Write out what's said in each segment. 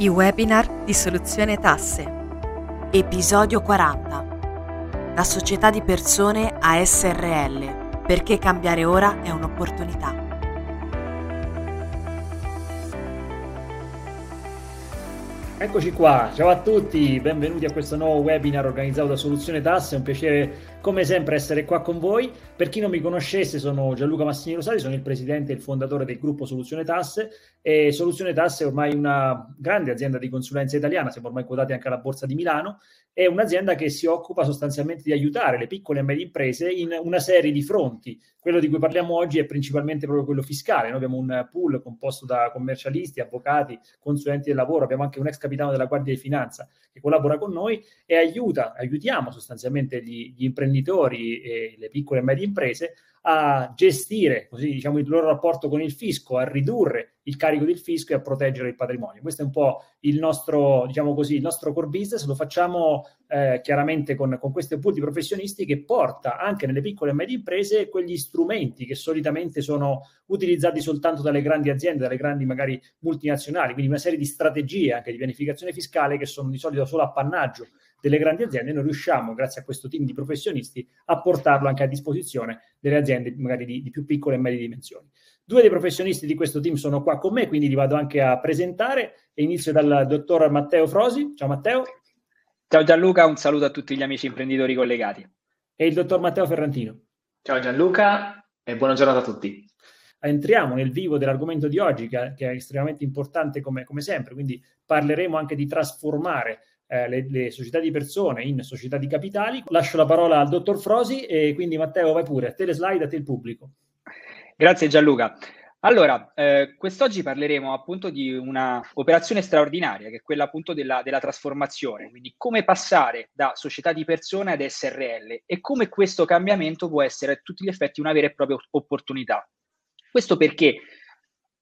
I webinar di Soluzione Tasse. Episodio 40. La società di persone a SRL. Perché cambiare ora è un'opportunità. Eccoci qua, ciao a tutti, benvenuti a questo nuovo webinar organizzato da Soluzione Tasse, è un piacere come sempre essere qua con voi. Per chi non mi conoscesse sono Gianluca Massini Rosati, sono il presidente e il fondatore del gruppo Soluzione Tasse e Soluzione Tasse è ormai una grande azienda di consulenza italiana, siamo ormai quotati anche alla Borsa di Milano è un'azienda che si occupa sostanzialmente di aiutare le piccole e medie imprese in una serie di fronti. Quello di cui parliamo oggi è principalmente proprio quello fiscale. Noi abbiamo un pool composto da commercialisti, avvocati, consulenti del lavoro, abbiamo anche un ex capitano della Guardia di Finanza che collabora con noi e aiuta, aiutiamo sostanzialmente gli, gli imprenditori e le piccole e medie imprese a gestire così, diciamo, il loro rapporto con il fisco, a ridurre il carico del fisco e a proteggere il patrimonio. Questo è un po' il nostro, diciamo così, il nostro core business, lo facciamo eh, chiaramente con, con questi pool professionisti che porta anche nelle piccole e medie imprese quegli strumenti che solitamente sono utilizzati soltanto dalle grandi aziende, dalle grandi magari multinazionali, quindi una serie di strategie anche di pianificazione fiscale che sono di solito solo appannaggio delle grandi aziende, noi riusciamo, grazie a questo team di professionisti, a portarlo anche a disposizione delle aziende magari di, di più piccole e medie dimensioni. Due dei professionisti di questo team sono qua con me, quindi li vado anche a presentare e inizio dal dottor Matteo Frosi. Ciao Matteo. Ciao Gianluca, un saluto a tutti gli amici imprenditori collegati. E il dottor Matteo Ferrantino. Ciao Gianluca e buona giornata a tutti. Entriamo nel vivo dell'argomento di oggi, che, è estremamente importante come, come sempre, quindi parleremo anche di trasformare eh, le, le, società di persone in società di capitali. Lascio la parola al dottor Frosi e quindi Matteo vai pure, a te le slide, a te il pubblico. Grazie Gianluca. Allora, eh, quest'oggi parleremo appunto di una operazione straordinaria, che è quella appunto della, della, trasformazione, quindi come passare da società di persone ad SRL e come questo cambiamento può essere a tutti gli effetti una vera e propria opportunità. Questo perché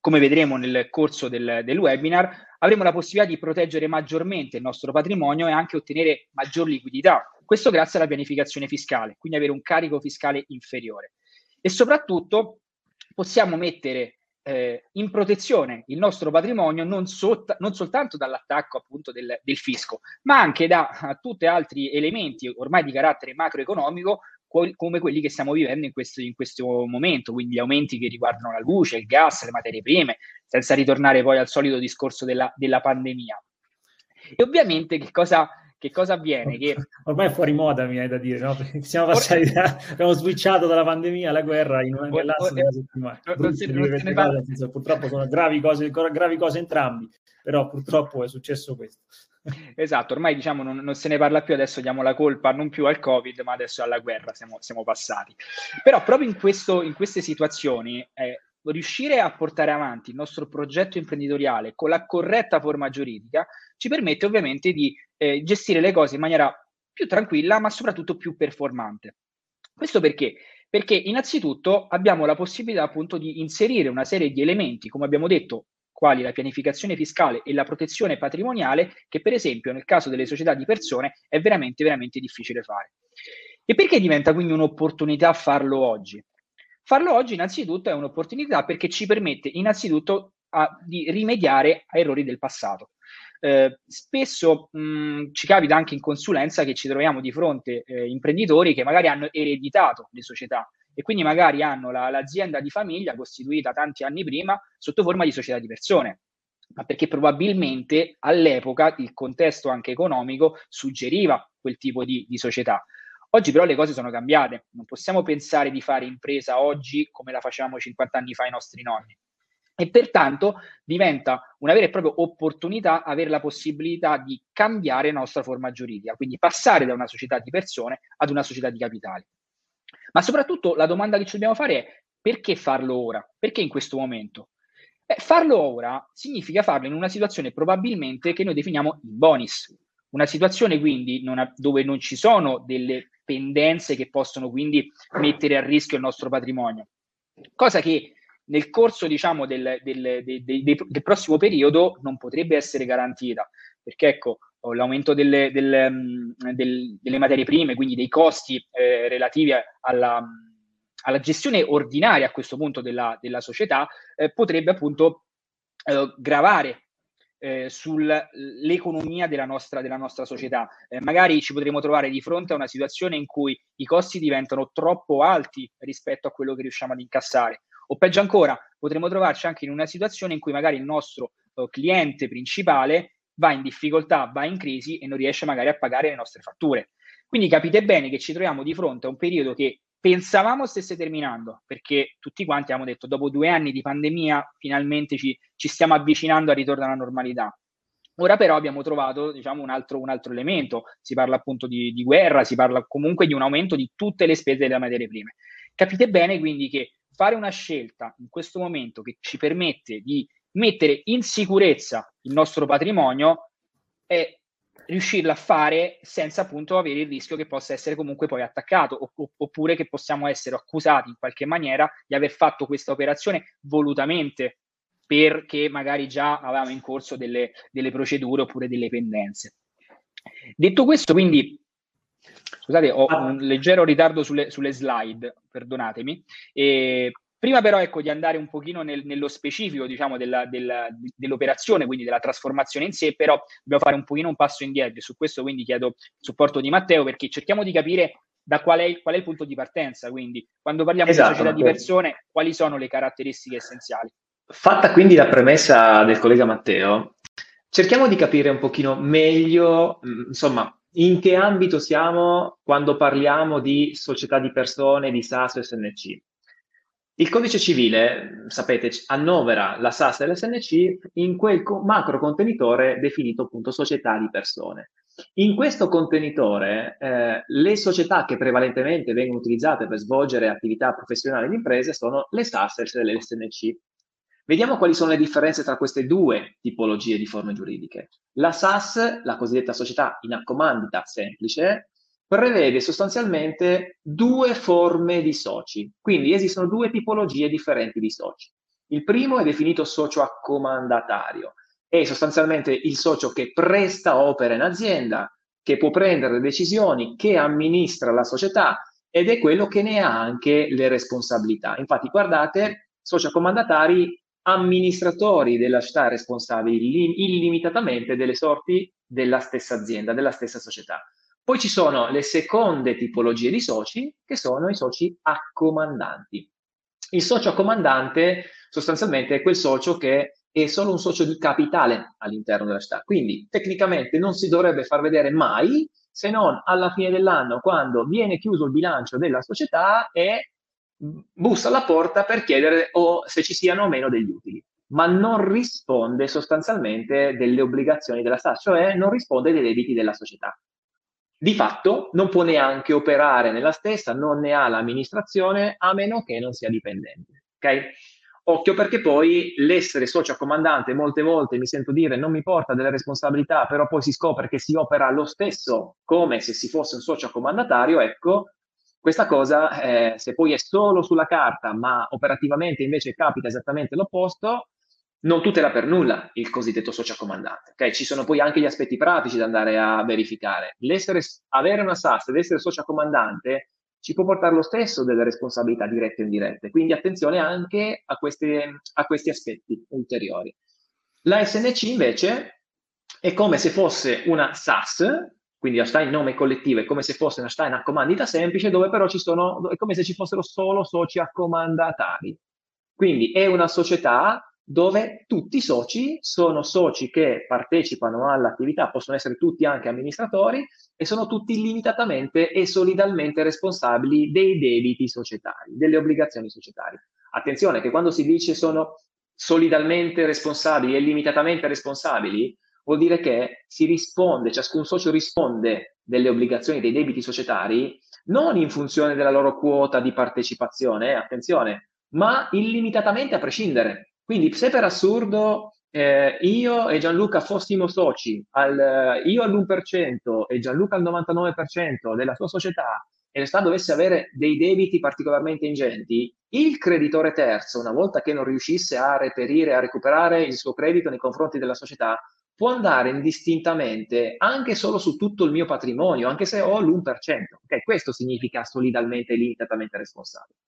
come vedremo nel corso del, del, webinar, avremo la possibilità di proteggere maggiormente il nostro patrimonio e anche ottenere maggior liquidità. Questo grazie alla pianificazione fiscale, quindi avere un carico fiscale inferiore. E soprattutto possiamo mettere eh, in protezione il nostro patrimonio non, so, non soltanto dall'attacco appunto del, del, fisco, ma anche da tutti altri elementi ormai di carattere macroeconomico come quelli che stiamo vivendo in questo, in questo, momento, quindi gli aumenti che riguardano la luce, il gas, le materie prime, senza ritornare poi al solito discorso della, della pandemia. E ovviamente che cosa, che cosa avviene? Che... Ormai è fuori moda, mi hai da dire, no? Perché siamo passati da, abbiamo switchato dalla pandemia alla guerra in un lasso di una settimana. Purtroppo sono gravi cose, gravi cose entrambi, però purtroppo è successo questo. Esatto, ormai diciamo non, non, se ne parla più, adesso diamo la colpa non più al Covid, ma adesso alla guerra siamo, siamo passati. Però proprio in, questo, in queste situazioni eh, riuscire a portare avanti il nostro progetto imprenditoriale con la corretta forma giuridica ci permette ovviamente di eh, gestire le cose in maniera più tranquilla, ma soprattutto più performante. Questo perché? Perché innanzitutto abbiamo la possibilità appunto di inserire una serie di elementi, come abbiamo detto, quali la pianificazione fiscale e la protezione patrimoniale, che per esempio nel caso delle società di persone è veramente, veramente difficile fare. E perché diventa quindi un'opportunità farlo oggi? Farlo oggi innanzitutto è un'opportunità perché ci permette innanzitutto a, di rimediare a errori del passato. Eh, spesso mh, ci capita anche in consulenza che ci troviamo di fronte eh, imprenditori che magari hanno ereditato le società e quindi magari hanno la, l'azienda di famiglia costituita tanti anni prima sotto forma di società di persone, ma perché probabilmente all'epoca il contesto anche economico suggeriva quel tipo di, di società. Oggi però le cose sono cambiate, non possiamo pensare di fare impresa oggi come la facevamo 50 anni fa i nostri nonni. E pertanto diventa una vera e propria opportunità avere la possibilità di cambiare nostra forma giuridica, quindi passare da una società di persone ad una società di capitali. Ma soprattutto la domanda che ci dobbiamo fare è perché farlo ora? Perché in questo momento? Beh, farlo ora significa farlo in una situazione probabilmente che noi definiamo in bonus. Una situazione quindi non ha, dove non ci sono delle pendenze che possono quindi mettere a rischio il nostro patrimonio. Cosa che nel corso diciamo, del, del, del, del, prossimo periodo non potrebbe essere garantita, perché ecco, l'aumento delle, delle, mm, delle materie prime, quindi dei costi eh, relativi alla, alla, gestione ordinaria a questo punto della, della società, eh, potrebbe appunto eh, gravare eh, sull'economia della nostra, della nostra società. Eh, magari ci potremo trovare di fronte a una situazione in cui i costi diventano troppo alti rispetto a quello che riusciamo ad incassare. O peggio ancora, potremo trovarci anche in una situazione in cui magari il nostro eh, cliente principale va in difficoltà, va in crisi e non riesce magari a pagare le nostre fatture. Quindi capite bene che ci troviamo di fronte a un periodo che pensavamo stesse terminando, perché tutti quanti abbiamo detto dopo due anni di pandemia finalmente ci, ci stiamo avvicinando al ritorno alla normalità. Ora però abbiamo trovato diciamo, un, altro, un altro elemento, si parla appunto di, di, guerra, si parla comunque di un aumento di tutte le spese delle materie prime. Capite bene quindi che fare una scelta in questo momento che ci permette di mettere in sicurezza il nostro patrimonio è riuscirla a fare senza appunto avere il rischio che possa essere comunque poi attaccato oppure che possiamo essere accusati in qualche maniera di aver fatto questa operazione volutamente perché magari già avevamo in corso delle, delle procedure oppure delle pendenze. Detto questo, quindi Scusate, ho un leggero ritardo sulle, sulle slide, perdonatemi. E Prima però ecco, di andare un pochino nel, nello specifico diciamo, della, della, dell'operazione, quindi della trasformazione in sé, però dobbiamo fare un pochino un passo indietro. Su questo quindi chiedo il supporto di Matteo perché cerchiamo di capire da qual è, qual è il punto di partenza. Quindi quando parliamo esatto, di società di persone, quali sono le caratteristiche essenziali? Fatta quindi la premessa del collega Matteo, cerchiamo di capire un pochino meglio, mm, insomma, in che ambito siamo quando parliamo di società di persone, di SaaS o SNC. Il codice civile, sapete, annovera la SAS e l'SNC in quel macro contenitore definito appunto società di persone. In questo contenitore eh, le società che prevalentemente vengono utilizzate per svolgere attività professionali di imprese sono le SAS e le SNC. Vediamo quali sono le differenze tra queste due tipologie di forme giuridiche. La SAS, la cosiddetta società in accomandita semplice, prevede sostanzialmente due forme di soci. Quindi esistono due tipologie differenti di soci. Il primo è definito socio accomandatario, è sostanzialmente il socio che presta opera in azienda, che può prendere le decisioni, che amministra la società ed è quello che ne ha anche le responsabilità. Infatti, guardate, soci accomandatari, amministratori della società responsabili illimitatamente delle sorti della stessa azienda, della stessa società. Poi ci sono le seconde tipologie di soci, che sono i soci accomandanti. Il socio accomandante sostanzialmente è quel socio che è solo un socio di capitale all'interno della città. Quindi tecnicamente non si dovrebbe far vedere mai, se non alla fine dell'anno, quando viene chiuso il bilancio della società e bussa alla porta per chiedere o se ci siano o meno degli utili, ma non risponde sostanzialmente delle obbligazioni della SAS, cioè non risponde dei debiti della società di fatto non può neanche operare nella stessa, non ne ha l'amministrazione a meno che non sia dipendente. Okay? Occhio perché poi l'essere socio comandante molte volte mi sento dire non mi porta delle responsabilità, però poi si scopre che si opera lo stesso come se si fosse un socio comandatario, ecco, questa cosa eh, se poi è solo sulla carta ma operativamente invece capita esattamente l'opposto, non tutela per nulla il cosiddetto socio comandante. Okay? Ci sono poi anche gli aspetti pratici da andare a verificare. L'essere, avere una SAS ed essere socio comandante ci può portare lo stesso delle responsabilità dirette e indirette. Quindi attenzione anche a, queste, a questi aspetti ulteriori. La SNC invece è come se fosse una SAS, quindi la società in nome collettivo è come se fosse una società in accomandita semplice, dove però ci sono, è come se ci fossero solo soci accomandatari. Quindi è una società dove tutti i soci sono soci che partecipano all'attività, possono essere tutti anche amministratori e sono tutti limitatamente e solidalmente responsabili dei debiti societari, delle obbligazioni societarie. Attenzione che quando si dice sono solidalmente responsabili e limitatamente responsabili, vuol dire che si risponde, ciascun socio risponde delle obbligazioni dei debiti societari non in funzione della loro quota di partecipazione, attenzione, ma illimitatamente a prescindere. Quindi se per assurdo eh, io e Gianluca fossimo soci, al, io all'1% e Gianluca al 99% della sua società e società dovesse avere dei debiti particolarmente ingenti, il creditore terzo, una volta che non riuscisse a reperire, a recuperare il suo credito nei confronti della società, può andare indistintamente anche solo su tutto il mio patrimonio, anche se ho l'1%. Okay? Questo significa solidalmente e limitatamente responsabile.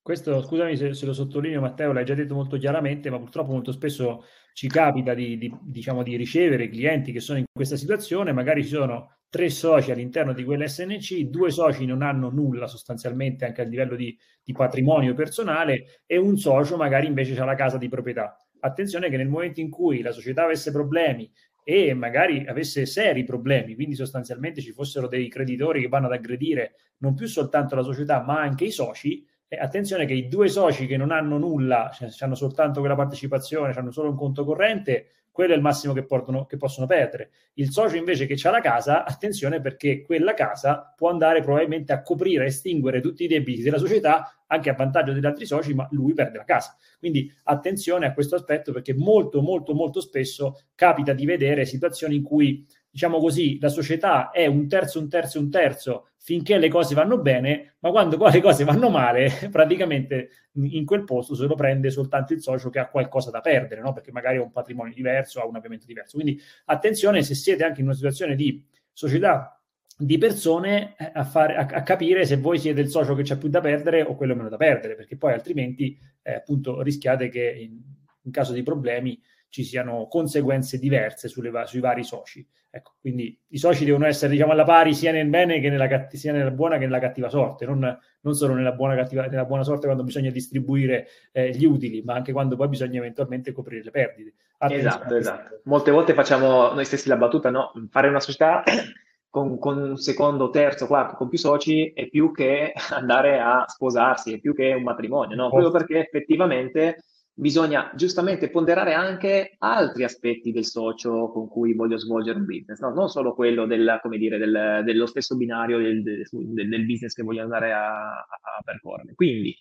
Questo, scusami se, se, lo sottolineo Matteo, l'hai già detto molto chiaramente, ma purtroppo molto spesso ci capita di, di, diciamo, di ricevere clienti che sono in questa situazione, magari ci sono tre soci all'interno di quell'SNC, due soci non hanno nulla sostanzialmente anche a livello di, di patrimonio personale e un socio magari invece ha la casa di proprietà. Attenzione che nel momento in cui la società avesse problemi e magari avesse seri problemi, quindi sostanzialmente ci fossero dei creditori che vanno ad aggredire non più soltanto la società ma anche i soci, eh, attenzione che i due soci che non hanno nulla, cioè hanno soltanto quella partecipazione, hanno solo un conto corrente, quello è il massimo che, portano, che possono perdere. Il socio invece che ha la casa, attenzione perché quella casa può andare probabilmente a coprire, a estinguere tutti i debiti della società anche a vantaggio degli altri soci, ma lui perde la casa. Quindi attenzione a questo aspetto perché molto, molto, molto spesso capita di vedere situazioni in cui diciamo così, la società è un terzo, un terzo, un terzo finché le cose vanno bene, ma quando poi le cose vanno male, praticamente in quel posto se lo prende soltanto il socio che ha qualcosa da perdere, no? perché magari ha un patrimonio diverso, ha un avviamento diverso. Quindi attenzione se siete anche in una situazione di società di persone eh, a, fare, a, a, capire se voi siete il socio che c'ha più da perdere o quello meno da perdere, perché poi altrimenti eh, appunto rischiate che in, in caso di problemi ci siano conseguenze diverse sulle, sui vari soci. Ecco, quindi i soci devono essere diciamo, alla pari sia nel bene che nella, sia nella buona che nella cattiva sorte, non, non solo nella buona, cattiva, nella buona, sorte quando bisogna distribuire eh, gli utili, ma anche quando poi bisogna eventualmente coprire le perdite. Attenzione esatto, esatto. Molte volte facciamo noi stessi la battuta, no? Fare una società con, con, un secondo, terzo, quarto, con più soci è più che andare a sposarsi, è più che un matrimonio, no? Proprio perché effettivamente bisogna giustamente ponderare anche altri aspetti del socio con cui voglio svolgere un business, no? non solo quello del, dire, del, dello stesso binario del, del, business che voglio andare a, a percorrere. Quindi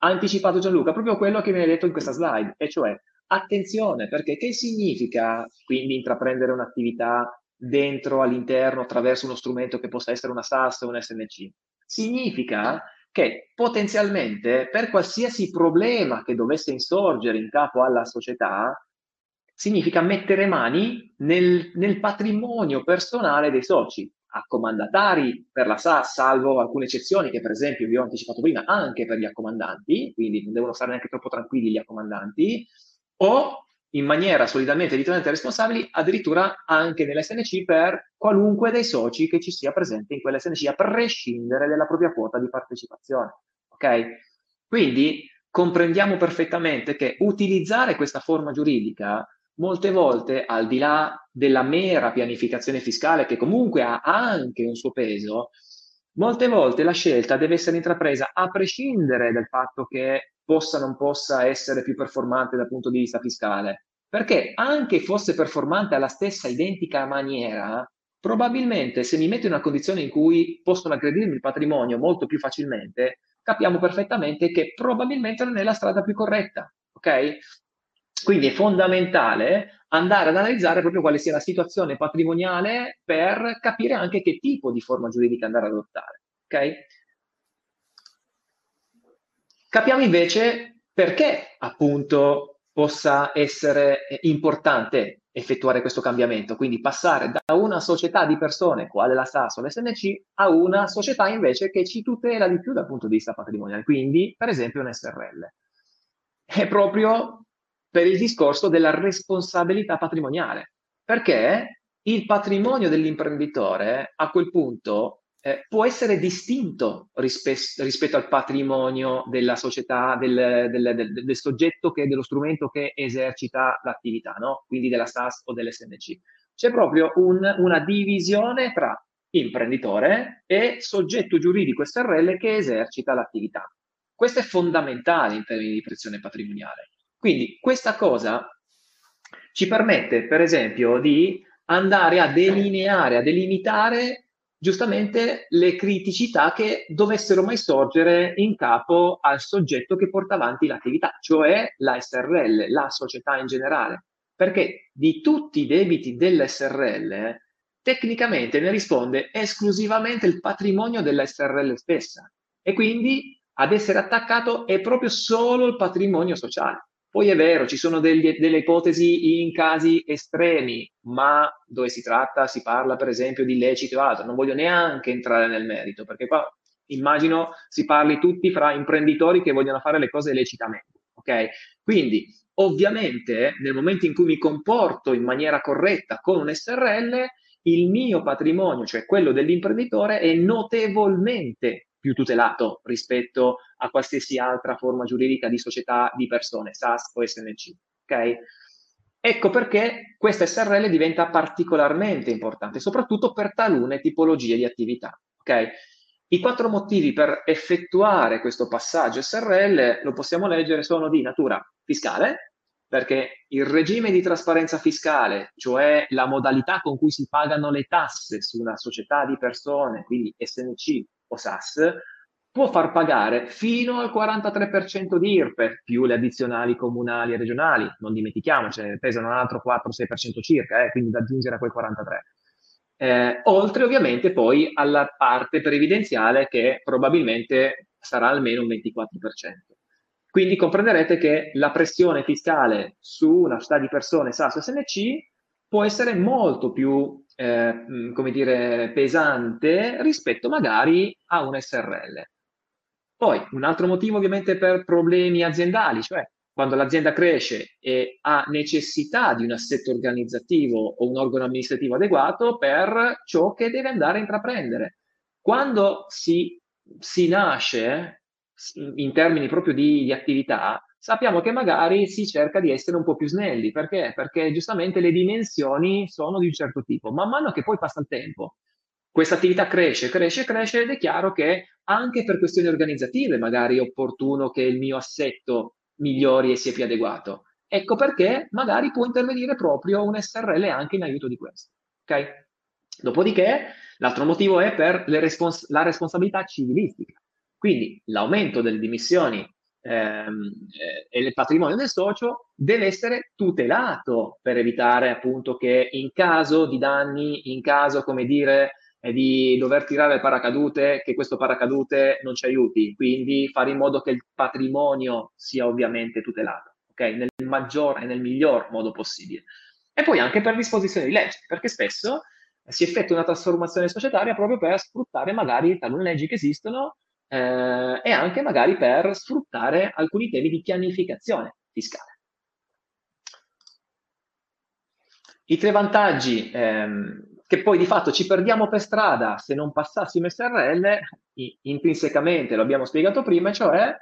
ha anticipato Gianluca proprio quello che mi hai detto in questa slide, e cioè attenzione, perché che significa quindi intraprendere un'attività dentro, all'interno, attraverso uno strumento che possa essere una SaaS o un SNC? Significa che potenzialmente per qualsiasi problema che dovesse insorgere in capo alla società, significa mettere mani nel, nel patrimonio personale dei soci, accomandatari per la SAS, salvo alcune eccezioni che per esempio vi ho anticipato prima, anche per gli accomandanti, quindi non devono stare neanche troppo tranquilli gli accomandanti, o in maniera solidamente editorialmente responsabili, addirittura anche nell'SNC per qualunque dei soci che ci sia presente in quell'SNC, a prescindere dalla propria quota di partecipazione. Ok? Quindi comprendiamo perfettamente che utilizzare questa forma giuridica molte volte, al di là della mera pianificazione fiscale, che comunque ha anche un suo peso, molte volte la scelta deve essere intrapresa a prescindere dal fatto che possa o non possa essere più performante dal punto di vista fiscale. Perché anche fosse performante alla stessa identica maniera, probabilmente se mi metto in una condizione in cui possono aggredirmi il patrimonio molto più facilmente, capiamo perfettamente che probabilmente non è la strada più corretta. Ok? Quindi è fondamentale andare ad analizzare proprio quale sia la situazione patrimoniale per capire anche che tipo di forma giuridica andare ad adottare. Ok? Capiamo invece perché appunto possa essere importante effettuare questo cambiamento, quindi passare da una società di persone, quale la SAS o l'SNC, a una società invece che ci tutela di più dal punto di vista patrimoniale, quindi per esempio un SRL. È proprio per il discorso della responsabilità patrimoniale, perché il patrimonio dell'imprenditore a quel punto eh, può essere distinto rispe- rispetto al patrimonio della società, del, del, del, del, soggetto che, dello strumento che esercita l'attività, no? quindi della SAS o dell'SNC. C'è proprio un, una divisione tra imprenditore e soggetto giuridico SRL che esercita l'attività. Questo è fondamentale in termini di protezione patrimoniale. Quindi questa cosa ci permette, per esempio, di andare a delineare, a delimitare giustamente le criticità che dovessero mai sorgere in capo al soggetto che porta avanti l'attività, cioè la SRL, la società in generale. Perché di tutti i debiti dell'SRL, tecnicamente ne risponde esclusivamente il patrimonio della SRL stessa e quindi ad essere attaccato è proprio solo il patrimonio sociale. Poi è vero, ci sono degli, delle ipotesi in casi estremi, ma dove si tratta, si parla per esempio di illecito o altro. Non voglio neanche entrare nel merito, perché qua immagino si parli tutti fra imprenditori che vogliono fare le cose lecitamente, ok? Quindi ovviamente nel momento in cui mi comporto in maniera corretta con un SRL, il mio patrimonio, cioè quello dell'imprenditore, è notevolmente più tutelato rispetto a qualsiasi altra forma giuridica di società di persone, SAS o SNC. Okay? Ecco perché questa SRL diventa particolarmente importante, soprattutto per talune tipologie di attività. Okay? I quattro motivi per effettuare questo passaggio SRL, lo possiamo leggere, sono di natura fiscale, perché il regime di trasparenza fiscale, cioè la modalità con cui si pagano le tasse su una società di persone, quindi SNC o SAS, può far pagare fino al 43% di IRPE più le addizionali comunali e regionali, non dimentichiamoci, pesano un altro 4-6% circa, eh, quindi da aggiungere a quel 43%. Eh, oltre ovviamente poi alla parte previdenziale che probabilmente sarà almeno un 24%. Quindi comprenderete che la pressione fiscale su una società di persone SAS o SNC può essere molto più, eh, come dire, pesante rispetto magari a un SRL. Poi un altro motivo ovviamente per problemi aziendali, cioè quando l'azienda cresce e ha necessità di un assetto organizzativo o un organo amministrativo adeguato per ciò che deve andare a intraprendere. Quando si, si nasce in termini proprio di, di attività, sappiamo che magari si cerca di essere un po' più snelli. Perché? Perché giustamente le dimensioni sono di un certo tipo. Man mano che poi passa il tempo, questa attività cresce, cresce, cresce ed è chiaro che anche per questioni organizzative magari è opportuno che il mio assetto migliori e sia più adeguato. Ecco perché magari può intervenire proprio un SRL anche in aiuto di questo. Okay? Dopodiché, l'altro motivo è per respons- la responsabilità civilistica. Quindi l'aumento delle dimissioni ehm, eh, e il patrimonio del socio deve essere tutelato per evitare appunto che in caso di danni, in caso, come dire, è di dover tirare il paracadute, che questo paracadute non ci aiuti, quindi fare in modo che il patrimonio sia ovviamente tutelato, ok? Nel maggior e nel miglior modo possibile. E poi anche per disposizione di legge, perché spesso si effettua una trasformazione societaria proprio per sfruttare magari talune leggi che esistono eh, e anche magari per sfruttare alcuni temi di pianificazione fiscale. I tre vantaggi ehm, che poi di fatto ci perdiamo per strada se non passassimo SRL, intrinsecamente lo abbiamo spiegato prima, cioè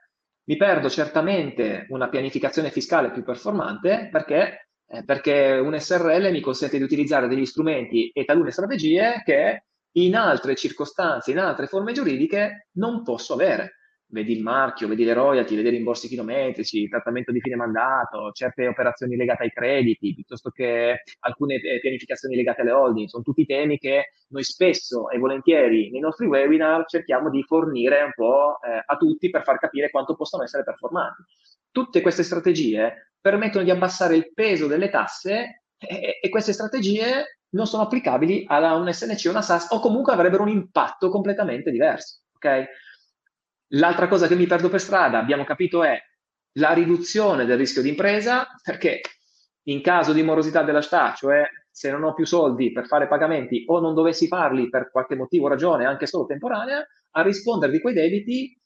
mi perdo certamente una pianificazione fiscale più performante perché, eh, perché un SRL mi consente di utilizzare degli strumenti e talune strategie che in altre circostanze, in altre forme giuridiche non posso avere vedi il marchio, vedi le royalty, vedi i rimborsi chilometrici, il trattamento di fine mandato, certe operazioni legate ai crediti, piuttosto che alcune eh, pianificazioni legate alle holding. Sono tutti temi che noi spesso e volentieri nei nostri webinar cerchiamo di fornire un po' eh, a tutti per far capire quanto possono essere performanti. Tutte queste strategie permettono di abbassare il peso delle tasse e, e queste strategie non sono applicabili a un SNC o una SAS o comunque avrebbero un impatto completamente diverso. Okay? L'altra cosa che mi perdo per strada, abbiamo capito, è la riduzione del rischio di impresa, perché in caso di morosità della STA, cioè se non ho più soldi per fare pagamenti o non dovessi farli per qualche motivo o ragione, anche solo temporanea, a rispondere di quei debiti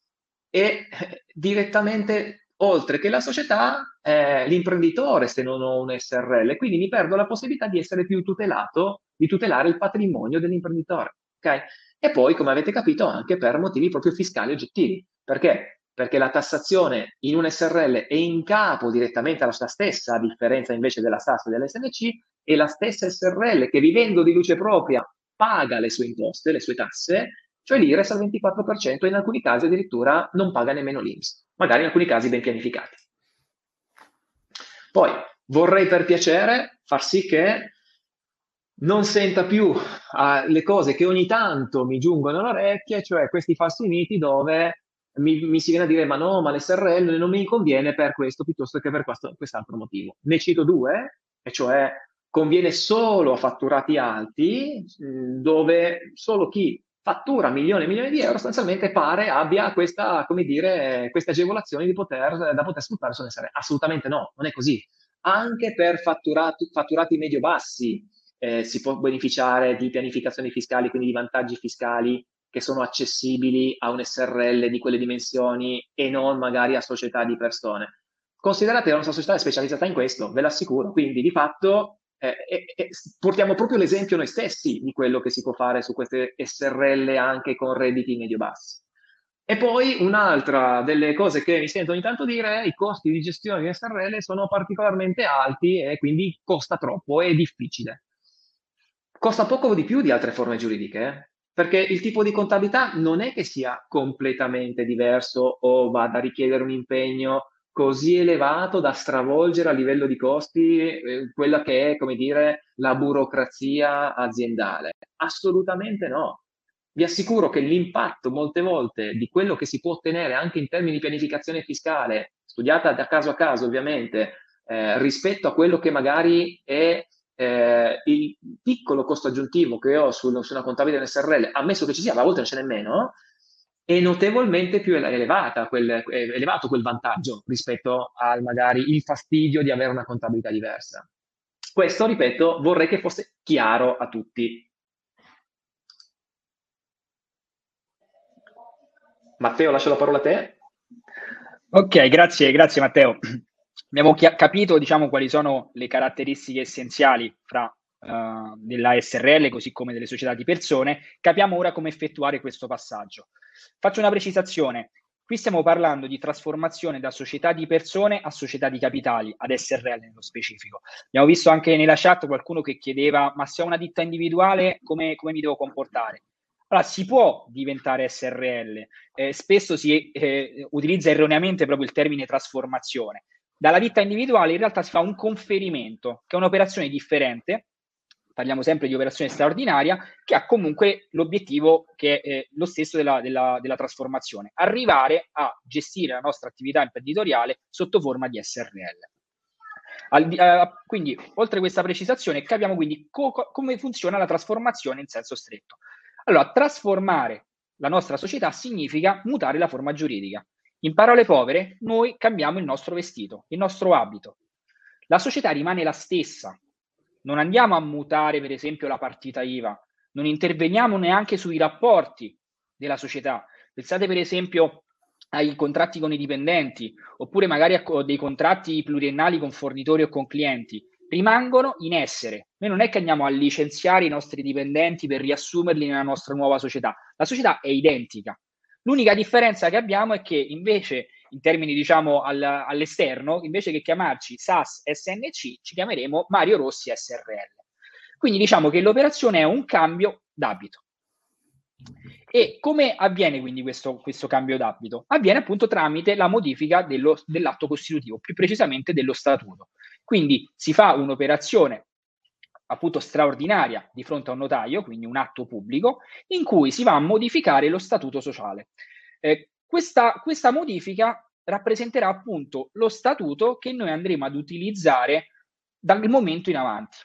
eh, direttamente oltre che la società, eh, l'imprenditore se non ho un SRL. Quindi mi perdo la possibilità di essere più tutelato, di tutelare il patrimonio dell'imprenditore. Okay? E poi, come avete capito, anche per motivi proprio fiscali oggettivi. Perché? Perché la tassazione in un SRL è in capo direttamente alla sua stessa, a differenza invece della SAS e dell'SNC, e la stessa SRL che vivendo di luce propria paga le sue imposte, le sue tasse, cioè l'IRES al 24% e in alcuni casi addirittura non paga nemmeno l'IMS, magari in alcuni casi ben pianificati. Poi vorrei per piacere far sì che non senta più uh, le cose che ogni tanto mi giungono all'orecchie, cioè questi falsi miti dove mi, mi, si viene a dire ma no, ma l'SRL non mi conviene per questo piuttosto che per questo, quest'altro motivo. Ne cito due, e cioè conviene solo a fatturati alti, dove solo chi fattura milioni e milioni di euro sostanzialmente pare abbia questa, come dire, queste agevolazioni poter, da poter sfruttare su SRL. Assolutamente no, non è così. Anche per fatturati, fatturati medio-bassi, eh, si può beneficiare di pianificazioni fiscali, quindi di vantaggi fiscali che sono accessibili a un SRL di quelle dimensioni e non magari a società di persone. Considerate che la nostra società è specializzata in questo, ve l'assicuro, quindi di fatto eh, eh, portiamo proprio l'esempio noi stessi di quello che si può fare su queste SRL anche con redditi medio-bassi. E poi un'altra delle cose che mi sento ogni tanto dire è i costi di gestione di SRL sono particolarmente alti e quindi costa troppo, è difficile. Costa poco di più di altre forme giuridiche, eh? perché il tipo di contabilità non è che sia completamente diverso o vada a richiedere un impegno così elevato da stravolgere a livello di costi eh, quella che è, come dire, la burocrazia aziendale. Assolutamente no. Vi assicuro che l'impatto molte volte di quello che si può ottenere anche in termini di pianificazione fiscale, studiata da caso a caso ovviamente, eh, rispetto a quello che magari è eh, il piccolo costo aggiuntivo che ho su, su una contabile SRL, ammesso che ci sia, a volte non ce n'è meno, è notevolmente più elevata quel, elevato quel vantaggio rispetto al magari il fastidio di avere una contabilità diversa. Questo, ripeto, vorrei che fosse chiaro a tutti. Matteo, lascio la parola a te. Ok, grazie, grazie Matteo. Abbiamo chi- capito diciamo, quali sono le caratteristiche essenziali fra uh, della SRL così come delle società di persone. Capiamo ora come effettuare questo passaggio. Faccio una precisazione. Qui stiamo parlando di trasformazione da società di persone a società di capitali, ad SRL nello specifico. Abbiamo visto anche nella chat qualcuno che chiedeva, ma se ho una ditta individuale, come, come mi devo comportare? Allora, si può diventare SRL, eh, spesso si eh, utilizza erroneamente proprio il termine trasformazione. Dalla ditta individuale in realtà si fa un conferimento, che è un'operazione differente, parliamo sempre di operazione straordinaria, che ha comunque l'obiettivo che è eh, lo stesso della, della, della, trasformazione, arrivare a gestire la nostra attività imprenditoriale sotto forma di SRL. Al, uh, quindi, oltre a questa precisazione, capiamo quindi co- come funziona la trasformazione in senso stretto. Allora, trasformare la nostra società significa mutare la forma giuridica. In parole povere, noi cambiamo il nostro vestito, il nostro abito. La società rimane la stessa, non andiamo a mutare per esempio la partita IVA, non interveniamo neanche sui rapporti della società. Pensate per esempio ai contratti con i dipendenti oppure magari a dei contratti pluriennali con fornitori o con clienti. Rimangono in essere. Noi non è che andiamo a licenziare i nostri dipendenti per riassumerli nella nostra nuova società. La società è identica. L'unica differenza che abbiamo è che invece in termini diciamo al, all'esterno, invece che chiamarci SAS SNC, ci chiameremo Mario Rossi SRL. Quindi diciamo che l'operazione è un cambio d'abito. E come avviene quindi questo, questo cambio d'abito? Avviene appunto tramite la modifica dello, dell'atto costitutivo, più precisamente dello statuto. Quindi si fa un'operazione appunto straordinaria di fronte a un notaio, quindi un atto pubblico, in cui si va a modificare lo statuto sociale. Eh, questa, questa modifica rappresenterà appunto lo statuto che noi andremo ad utilizzare dal momento in avanti.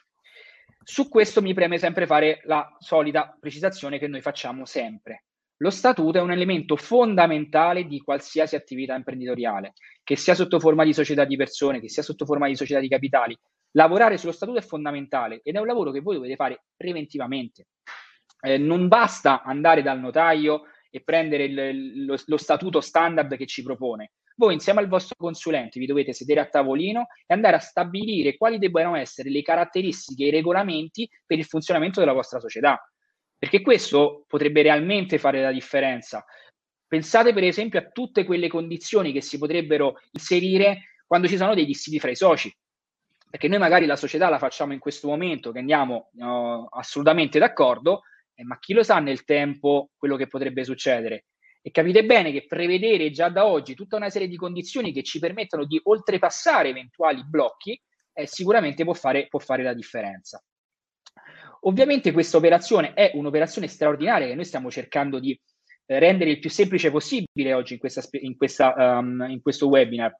Su questo mi preme sempre fare la solita precisazione che noi facciamo sempre. Lo statuto è un elemento fondamentale di qualsiasi attività imprenditoriale, che sia sotto forma di società di persone, che sia sotto forma di società di capitali. Lavorare sullo statuto è fondamentale ed è un lavoro che voi dovete fare preventivamente. Eh, non basta andare dal notaio e prendere il, lo, lo statuto standard che ci propone. Voi insieme al vostro consulente vi dovete sedere a tavolino e andare a stabilire quali debbano essere le caratteristiche e i regolamenti per il funzionamento della vostra società. Perché questo potrebbe realmente fare la differenza. Pensate per esempio a tutte quelle condizioni che si potrebbero inserire quando ci sono dei dissidi fra i soci. Perché noi magari la società la facciamo in questo momento che andiamo uh, assolutamente d'accordo, ma chi lo sa nel tempo quello che potrebbe succedere? E capite bene che prevedere già da oggi tutta una serie di condizioni che ci permettono di oltrepassare eventuali blocchi eh, sicuramente può fare, può fare la differenza. Ovviamente questa operazione è un'operazione straordinaria che noi stiamo cercando di eh, rendere il più semplice possibile oggi in, questa, in, questa, um, in questo webinar,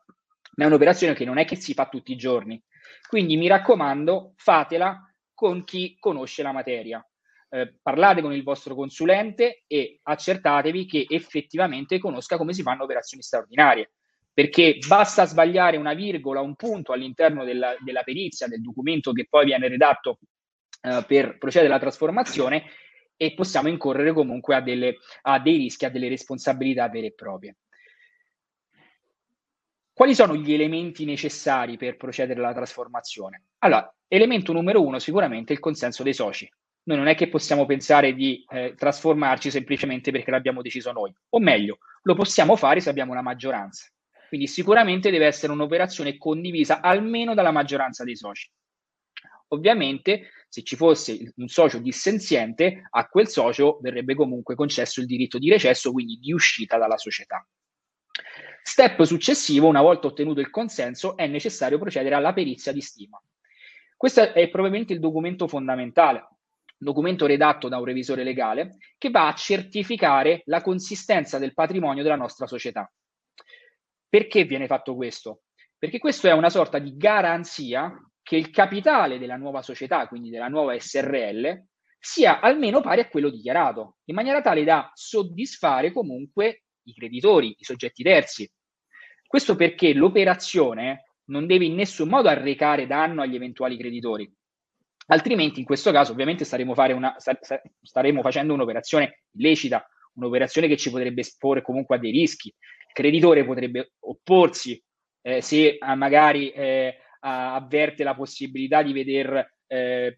ma è un'operazione che non è che si fa tutti i giorni. Quindi mi raccomando, fatela con chi conosce la materia eh, parlate con il vostro consulente e accertatevi che effettivamente conosca come si fanno operazioni straordinarie. Perché basta sbagliare una virgola, un punto all'interno della, della perizia, del documento che poi viene redatto eh, per procedere alla trasformazione e possiamo incorrere comunque a, delle, a dei rischi, a delle responsabilità vere e proprie. Quali sono gli elementi necessari per procedere alla trasformazione? Allora, elemento numero uno sicuramente il consenso dei soci. Noi non è che possiamo pensare di eh, trasformarci semplicemente perché l'abbiamo deciso noi, o meglio, lo possiamo fare se abbiamo una maggioranza. Quindi sicuramente deve essere un'operazione condivisa almeno dalla maggioranza dei soci. Ovviamente, se ci fosse un socio dissenziente, a quel socio verrebbe comunque concesso il diritto di recesso, quindi di uscita dalla società. Step successivo, una volta ottenuto il consenso, è necessario procedere alla perizia di stima. Questo è probabilmente il documento fondamentale, documento redatto da un revisore legale che va a certificare la consistenza del patrimonio della nostra società. Perché viene fatto questo? Perché questo è una sorta di garanzia che il capitale della nuova società, quindi della nuova SRL, sia almeno pari a quello dichiarato, in maniera tale da soddisfare comunque i creditori, i soggetti terzi. Questo perché l'operazione non deve in nessun modo arrecare danno agli eventuali creditori. Altrimenti, in questo caso, ovviamente staremo, una, staremo facendo un'operazione illecita, un'operazione che ci potrebbe esporre comunque a dei rischi. Il creditore potrebbe opporsi eh, se ah, magari eh, avverte la possibilità di veder eh,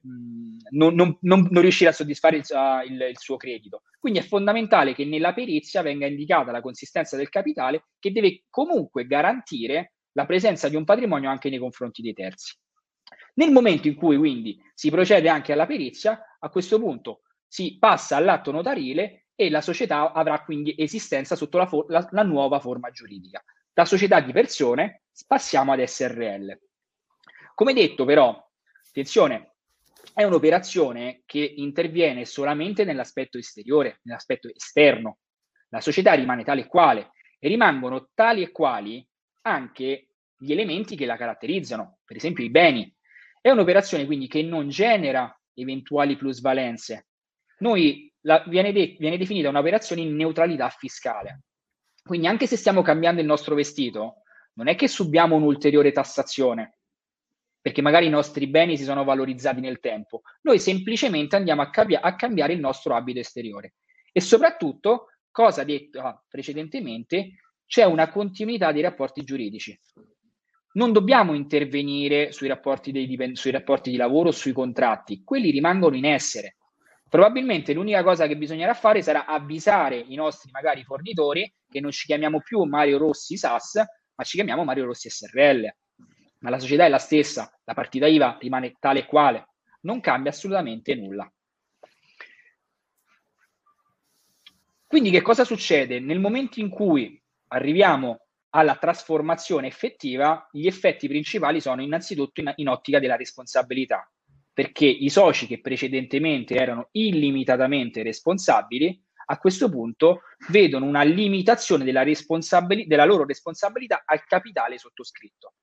non, non, non, non, riuscire a soddisfare il, il, il, suo credito. Quindi è fondamentale che nella perizia venga indicata la consistenza del capitale che deve comunque garantire la presenza di un patrimonio anche nei confronti dei terzi. Nel momento in cui quindi si procede anche alla perizia, a questo punto si passa all'atto notarile e la società avrà quindi esistenza sotto la, for- la, la nuova forma giuridica. Da società di persone passiamo ad SRL. Come detto però, Attenzione, è un'operazione che interviene solamente nell'aspetto esteriore, nell'aspetto esterno. La società rimane tale e quale e rimangono tali e quali anche gli elementi che la caratterizzano, per esempio i beni. È un'operazione quindi che non genera eventuali plusvalenze. Noi la, viene, de- viene definita un'operazione in neutralità fiscale. Quindi anche se stiamo cambiando il nostro vestito, non è che subiamo un'ulteriore tassazione, perché magari i nostri beni si sono valorizzati nel tempo. Noi semplicemente andiamo a, cambi- a cambiare il nostro abito esteriore. E soprattutto, cosa detto precedentemente, c'è una continuità dei rapporti giuridici. Non dobbiamo intervenire sui rapporti, dipend- sui rapporti di lavoro, sui contratti, quelli rimangono in essere. Probabilmente l'unica cosa che bisognerà fare sarà avvisare i nostri magari fornitori che non ci chiamiamo più Mario Rossi SAS, ma ci chiamiamo Mario Rossi SRL ma la società è la stessa, la partita IVA rimane tale e quale, non cambia assolutamente nulla. Quindi che cosa succede? Nel momento in cui arriviamo alla trasformazione effettiva, gli effetti principali sono innanzitutto in, in ottica della responsabilità, perché i soci che precedentemente erano illimitatamente responsabili, a questo punto vedono una limitazione della, responsabili- della loro responsabilità al capitale sottoscritto.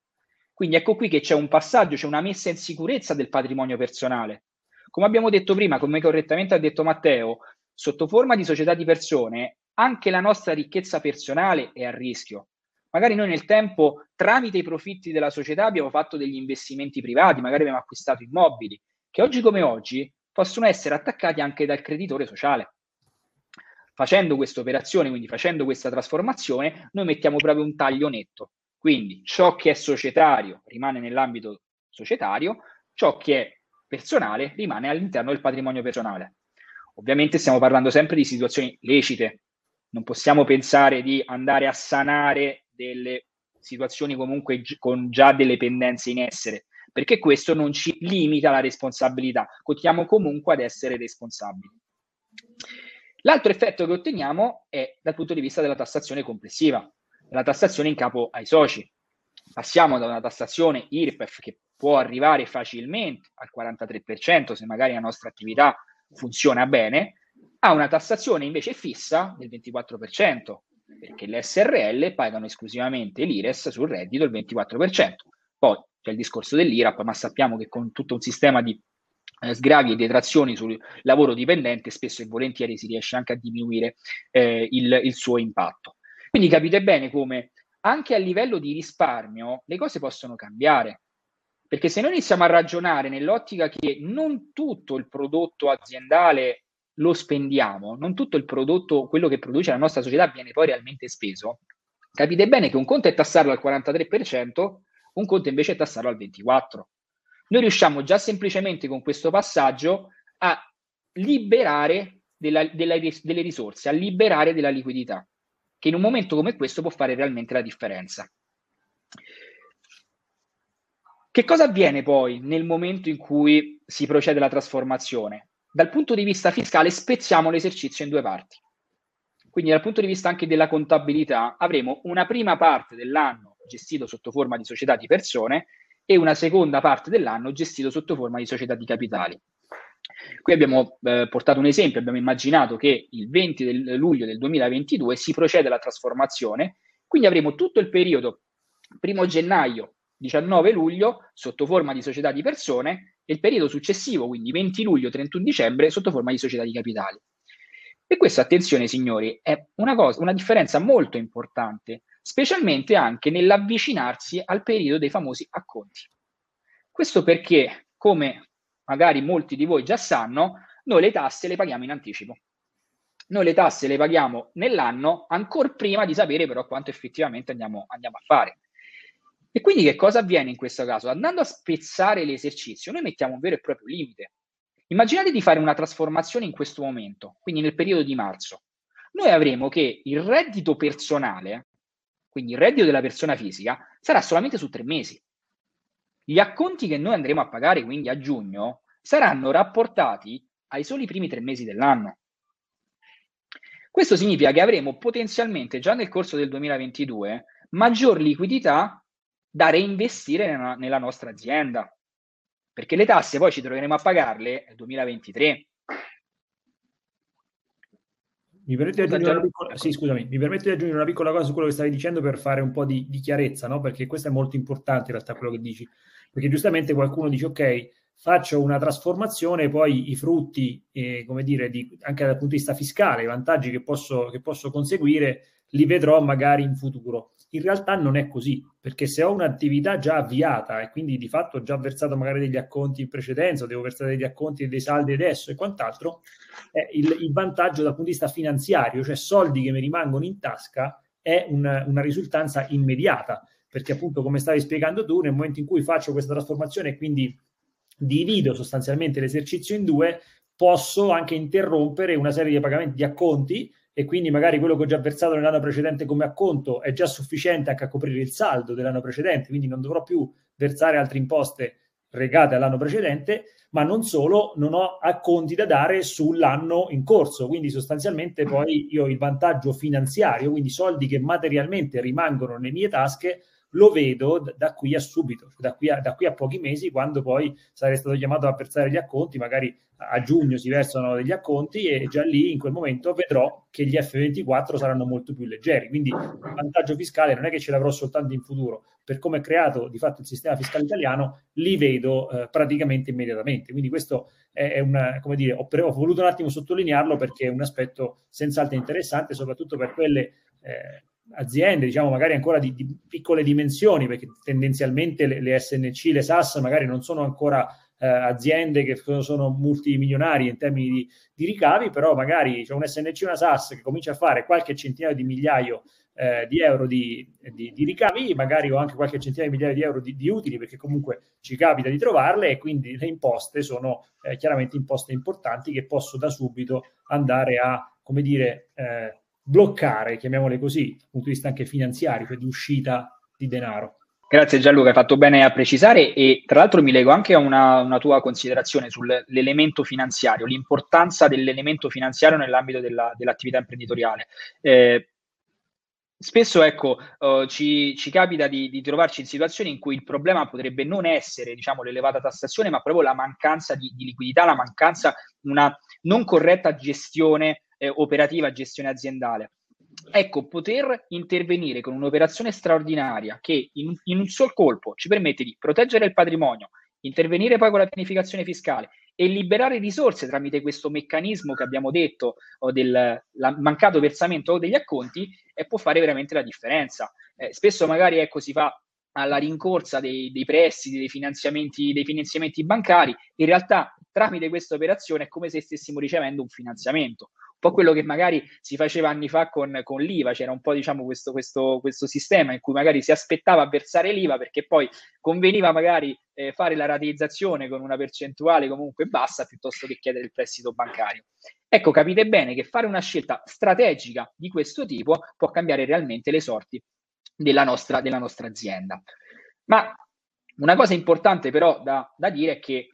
Quindi ecco qui che c'è un passaggio, c'è una messa in sicurezza del patrimonio personale. Come abbiamo detto prima, come correttamente ha detto Matteo, sotto forma di società di persone, anche la nostra ricchezza personale è a rischio. Magari noi nel tempo, tramite i profitti della società, abbiamo fatto degli investimenti privati, magari abbiamo acquistato immobili, che oggi come oggi possono essere attaccati anche dal creditore sociale. Facendo questa operazione, quindi facendo questa trasformazione, noi mettiamo proprio un taglio netto. Quindi ciò che è societario rimane nell'ambito societario, ciò che è personale rimane all'interno del patrimonio personale. Ovviamente stiamo parlando sempre di situazioni lecite, non possiamo pensare di andare a sanare delle situazioni comunque con già delle pendenze in essere, perché questo non ci limita la responsabilità, continuiamo comunque ad essere responsabili. L'altro effetto che otteniamo è dal punto di vista della tassazione complessiva la tassazione in capo ai soci. Passiamo da una tassazione IRPEF che può arrivare facilmente al 43% se magari la nostra attività funziona bene, a una tassazione invece fissa del 24%, perché le SRL pagano esclusivamente l'IRES sul reddito il 24%. Poi c'è il discorso dell'IRAP, ma sappiamo che con tutto un sistema di eh, sgravi e detrazioni sul lavoro dipendente spesso e volentieri si riesce anche a diminuire eh, il, il suo impatto. Quindi capite bene come anche a livello di risparmio le cose possono cambiare. Perché se noi iniziamo a ragionare nell'ottica che non tutto il prodotto aziendale lo spendiamo, non tutto il prodotto, quello che produce la nostra società viene poi realmente speso, capite bene che un conto è tassarlo al 43%, un conto invece è tassarlo al 24%. Noi riusciamo già semplicemente con questo passaggio a liberare della, della, delle risorse, a liberare della liquidità, che in un momento come questo può fare realmente la differenza. Che cosa avviene poi nel momento in cui si procede alla trasformazione? Dal punto di vista fiscale spezziamo l'esercizio in due parti. Quindi dal punto di vista anche della contabilità avremo una prima parte dell'anno gestito sotto forma di società di persone e una seconda parte dell'anno gestito sotto forma di società di capitali. Qui abbiamo eh, portato un esempio, abbiamo immaginato che il 20 del, luglio del 2022 si procede alla trasformazione, quindi avremo tutto il periodo primo gennaio 19 luglio sotto forma di società di persone e il periodo successivo, quindi 20 luglio 31 dicembre, sotto forma di società di capitali. E questa, attenzione signori, è una, cosa, una differenza molto importante, specialmente anche nell'avvicinarsi al periodo dei famosi acconti. Questo perché, come magari molti di voi già sanno, noi le tasse le paghiamo in anticipo. Noi le tasse le paghiamo nell'anno, ancora prima di sapere però quanto effettivamente andiamo, andiamo a fare. E quindi che cosa avviene in questo caso? Andando a spezzare l'esercizio, noi mettiamo un vero e proprio limite. Immaginate di fare una trasformazione in questo momento, quindi nel periodo di marzo. Noi avremo che il reddito personale, quindi il reddito della persona fisica, sarà solamente su tre mesi. Gli acconti che noi andremo a pagare quindi a giugno saranno rapportati ai soli primi tre mesi dell'anno. Questo significa che avremo potenzialmente già nel corso del 2022 maggior liquidità da reinvestire nella, nella nostra azienda, perché le tasse poi ci troveremo a pagarle nel 2023. Mi permette, di aggiungere una piccola, sì, scusami, mi permette di aggiungere una piccola cosa su quello che stavi dicendo per fare un po' di, di, chiarezza, no? Perché questo è molto importante in realtà quello che dici. Perché giustamente qualcuno dice, ok, faccio una trasformazione, poi i frutti, eh, come dire, di, anche dal punto di vista fiscale, i vantaggi che posso, che posso conseguire, li vedrò magari in futuro. In realtà non è così, perché se ho un'attività già avviata e quindi di fatto ho già versato magari degli acconti in precedenza, devo versare degli acconti e dei saldi adesso e quant'altro, eh, il, il, vantaggio dal punto di vista finanziario, cioè soldi che mi rimangono in tasca, è un, una risultanza immediata, perché appunto come stavi spiegando tu, nel momento in cui faccio questa trasformazione e quindi divido sostanzialmente l'esercizio in due, posso anche interrompere una serie di pagamenti di acconti e quindi magari quello che ho già versato nell'anno precedente come acconto è già sufficiente anche a coprire il saldo dell'anno precedente, quindi non dovrò più versare altre imposte regate all'anno precedente, ma non solo, non ho acconti da dare sull'anno in corso, quindi sostanzialmente poi io ho il vantaggio finanziario, quindi soldi che materialmente rimangono nelle mie tasche, lo vedo da qui a subito, da qui a, da qui a pochi mesi, quando poi sarei stato chiamato a versare gli acconti, magari a giugno si versano degli acconti e già lì in quel momento vedrò che gli F24 saranno molto più leggeri. Quindi il vantaggio fiscale non è che ce l'avrò soltanto in futuro, per come è creato di fatto il sistema fiscale italiano, li vedo eh, praticamente immediatamente. Quindi questo è, è una, come dire, ho, ho, voluto un attimo sottolinearlo perché è un aspetto senz'altro interessante, soprattutto per quelle eh, aziende, diciamo magari ancora di, di, piccole dimensioni, perché tendenzialmente le, le SNC, le SAS magari non sono ancora eh, aziende che sono multimilionarie in termini di, di ricavi, però magari c'è un SNC, una SAS che comincia a fare qualche centinaio di migliaio eh, di euro di, di, di, ricavi, magari ho anche qualche centinaio di migliaia di euro di, di, utili perché comunque ci capita di trovarle e quindi le imposte sono eh, chiaramente imposte importanti che posso da subito andare a, come dire, eh, bloccare, chiamiamole così, dal punto di vista anche finanziario, cioè di uscita di denaro. Grazie Gianluca, hai fatto bene a precisare e tra l'altro mi leggo anche a una, una tua considerazione sull'elemento finanziario, l'importanza dell'elemento finanziario nell'ambito della, dell'attività imprenditoriale. Eh, spesso ecco, uh, ci, ci, capita di, di, trovarci in situazioni in cui il problema potrebbe non essere diciamo, l'elevata tassazione, ma proprio la mancanza di, di liquidità, la mancanza una non corretta gestione eh, operativa, gestione aziendale. Ecco, poter intervenire con un'operazione straordinaria che in, in un sol colpo ci permette di proteggere il patrimonio, intervenire poi con la pianificazione fiscale e liberare risorse tramite questo meccanismo che abbiamo detto o del mancato versamento degli acconti e può fare veramente la differenza. Eh, spesso magari ecco, si fa alla rincorsa dei, dei prestiti, dei finanziamenti, dei finanziamenti bancari, in realtà tramite questa operazione è come se stessimo ricevendo un finanziamento. Un po' quello che magari si faceva anni fa con, con l'IVA, c'era un po' diciamo questo, questo, questo, sistema in cui magari si aspettava a versare l'IVA perché poi conveniva magari eh, fare la rateizzazione con una percentuale comunque bassa piuttosto che chiedere il prestito bancario. Ecco, capite bene che fare una scelta strategica di questo tipo può cambiare realmente le sorti della nostra, della nostra azienda. Ma una cosa importante però da, da dire è che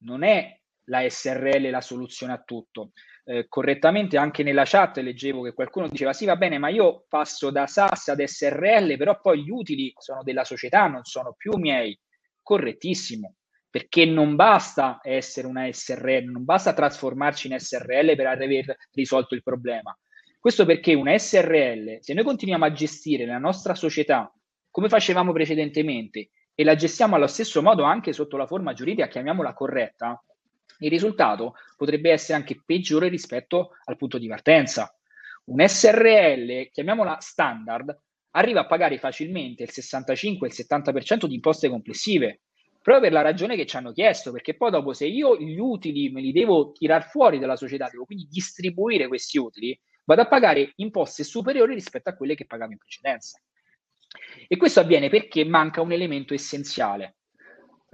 non è la SRL la soluzione a tutto. Eh, correttamente anche nella chat leggevo che qualcuno diceva sì va bene ma io passo da SAS ad SRL però poi gli utili sono della società non sono più miei correttissimo perché non basta essere una SRL non basta trasformarci in SRL per aver risolto il problema questo perché una SRL se noi continuiamo a gestire la nostra società come facevamo precedentemente e la gestiamo allo stesso modo anche sotto la forma giuridica chiamiamola corretta il risultato potrebbe essere anche peggiore rispetto al punto di partenza. Un SRL, chiamiamola standard, arriva a pagare facilmente il 65 il 70% di imposte complessive, proprio per la ragione che ci hanno chiesto, perché poi dopo se io gli utili me li devo tirar fuori dalla società, devo quindi distribuire questi utili, vado a pagare imposte superiori rispetto a quelle che pagavo in precedenza. E questo avviene perché manca un elemento essenziale,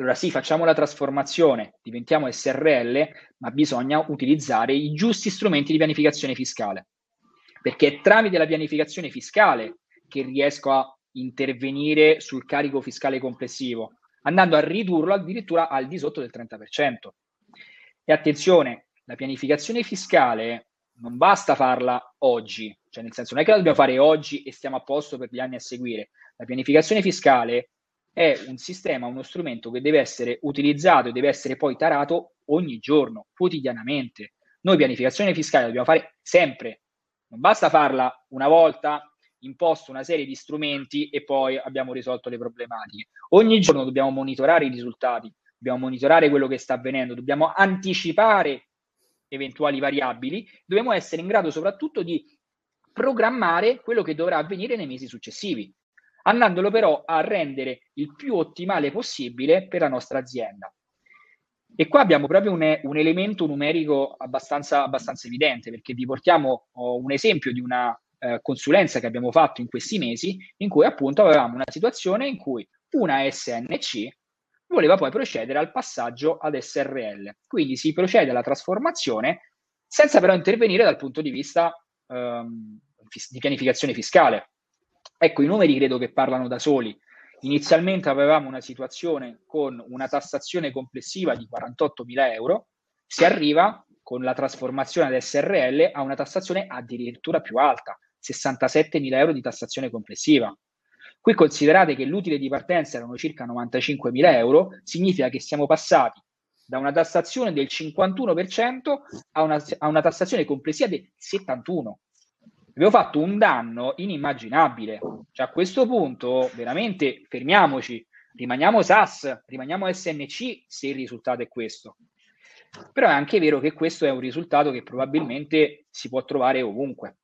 allora sì, facciamo la trasformazione, diventiamo SRL, ma bisogna utilizzare i giusti strumenti di pianificazione fiscale, perché è tramite la pianificazione fiscale che riesco a intervenire sul carico fiscale complessivo, andando a ridurlo addirittura al di sotto del 30%. E attenzione, la pianificazione fiscale non basta farla oggi, cioè nel senso non è che la dobbiamo fare oggi e stiamo a posto per gli anni a seguire. La pianificazione fiscale è un sistema, uno strumento che deve essere utilizzato e deve essere poi tarato ogni giorno, quotidianamente. Noi pianificazione fiscale dobbiamo fare sempre, non basta farla una volta, imposto una serie di strumenti e poi abbiamo risolto le problematiche. Ogni giorno dobbiamo monitorare i risultati, dobbiamo monitorare quello che sta avvenendo, dobbiamo anticipare eventuali variabili, dobbiamo essere in grado soprattutto di programmare quello che dovrà avvenire nei mesi successivi andandolo però a rendere il più ottimale possibile per la nostra azienda. E qua abbiamo proprio un, un elemento numerico abbastanza, abbastanza, evidente, perché vi portiamo oh, un esempio di una eh, consulenza che abbiamo fatto in questi mesi, in cui appunto avevamo una situazione in cui una SNC voleva poi procedere al passaggio ad SRL. Quindi si procede alla trasformazione senza però intervenire dal punto di vista ehm, di pianificazione fiscale. Ecco, i numeri credo che parlano da soli. Inizialmente avevamo una situazione con una tassazione complessiva di 48.000 euro, si arriva con la trasformazione ad SRL a una tassazione addirittura più alta, 67.000 euro di tassazione complessiva. Qui considerate che l'utile di partenza erano circa 95.000 euro, significa che siamo passati da una tassazione del 51% a una, a una tassazione complessiva del 71% abbiamo fatto un danno inimmaginabile. Cioè, a questo punto, veramente fermiamoci, rimaniamo SAS, rimaniamo SNC se il risultato è questo. Però è anche vero che questo è un risultato che probabilmente si può trovare ovunque.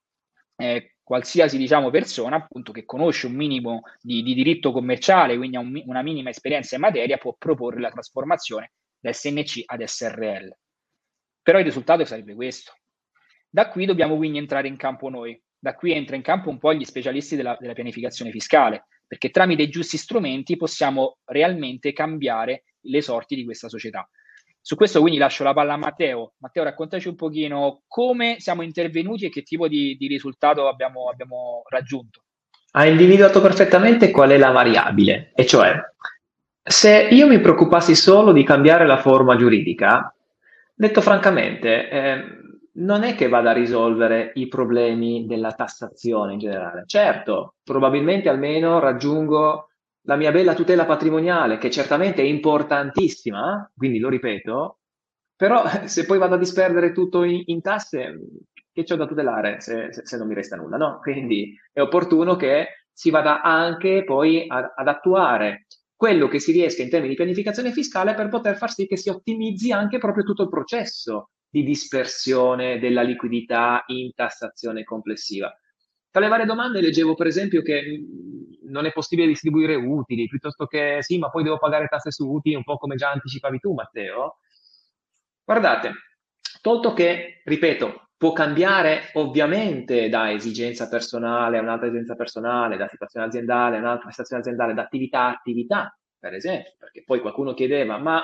Eh, qualsiasi diciamo, persona appunto, che conosce un minimo di, di diritto commerciale, quindi ha un, una minima esperienza in materia, può proporre la trasformazione da SNC ad SRL. Però il risultato sarebbe questo. Da qui dobbiamo quindi entrare in campo noi. Da qui entra in campo un po' gli specialisti della, della pianificazione fiscale, perché tramite i giusti strumenti possiamo realmente cambiare le sorti di questa società. Su questo quindi lascio la palla a Matteo. Matteo, raccontaci un pochino come siamo intervenuti e che tipo di, di risultato abbiamo, abbiamo raggiunto. Ha individuato perfettamente qual è la variabile, e cioè se io mi preoccupassi solo di cambiare la forma giuridica, detto francamente, eh, non è che vada a risolvere i problemi della tassazione in generale. Certo, probabilmente almeno raggiungo la mia bella tutela patrimoniale, che certamente è importantissima, quindi lo ripeto, però se poi vado a disperdere tutto in, in tasse, che c'ho da tutelare se, se, se, non mi resta nulla, no? Quindi è opportuno che si vada anche poi a, ad attuare quello che si riesca in termini di pianificazione fiscale per poter far sì che si ottimizzi anche proprio tutto il processo di dispersione della liquidità in tassazione complessiva. Tra le varie domande leggevo per esempio che mm, non è possibile distribuire utili, piuttosto che sì, ma poi devo pagare tasse su utili, un po' come già anticipavi tu Matteo. Guardate, tolto che, ripeto, può cambiare ovviamente da esigenza personale a un'altra esigenza personale, da situazione aziendale a un'altra situazione aziendale, da attività a attività, per esempio, perché poi qualcuno chiedeva, ma